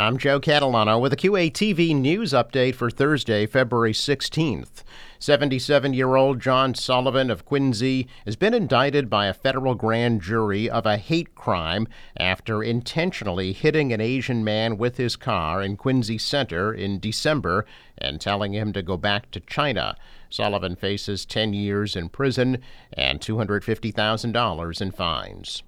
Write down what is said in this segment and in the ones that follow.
I'm Joe Catalano with a QATV news update for Thursday, February 16th. 77 year old John Sullivan of Quincy has been indicted by a federal grand jury of a hate crime after intentionally hitting an Asian man with his car in Quincy Center in December and telling him to go back to China. Sullivan faces 10 years in prison and $250,000 in fines.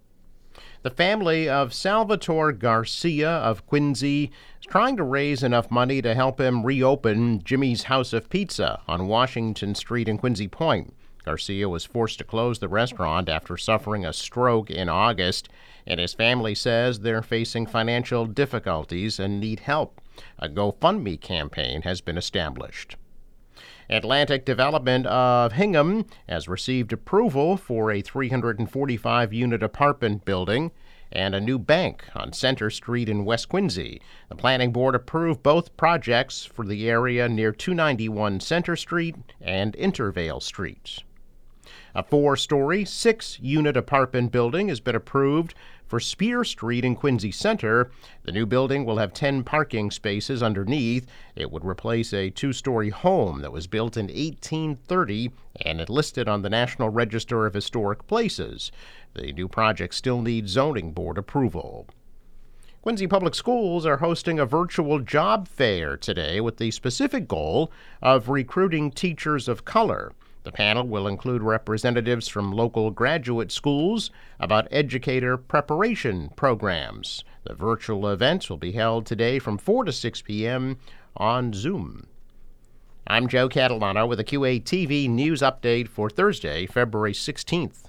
The family of Salvatore Garcia of Quincy is trying to raise enough money to help him reopen Jimmy's House of Pizza on Washington Street in Quincy Point. Garcia was forced to close the restaurant after suffering a stroke in August, and his family says they're facing financial difficulties and need help. A GoFundMe campaign has been established. Atlantic Development of Hingham has received approval for a 345 unit apartment building and a new bank on Center Street in West Quincy. The Planning Board approved both projects for the area near 291 Center Street and Intervale Streets. A four story, six unit apartment building has been approved for Spear Street in Quincy Center. The new building will have 10 parking spaces underneath. It would replace a two story home that was built in 1830 and listed on the National Register of Historic Places. The new project still needs zoning board approval. Quincy Public Schools are hosting a virtual job fair today with the specific goal of recruiting teachers of color. The panel will include representatives from local graduate schools about educator preparation programs. The virtual events will be held today from 4 to 6 p.m. on Zoom. I'm Joe Catalano with a QATV news update for Thursday, February 16th.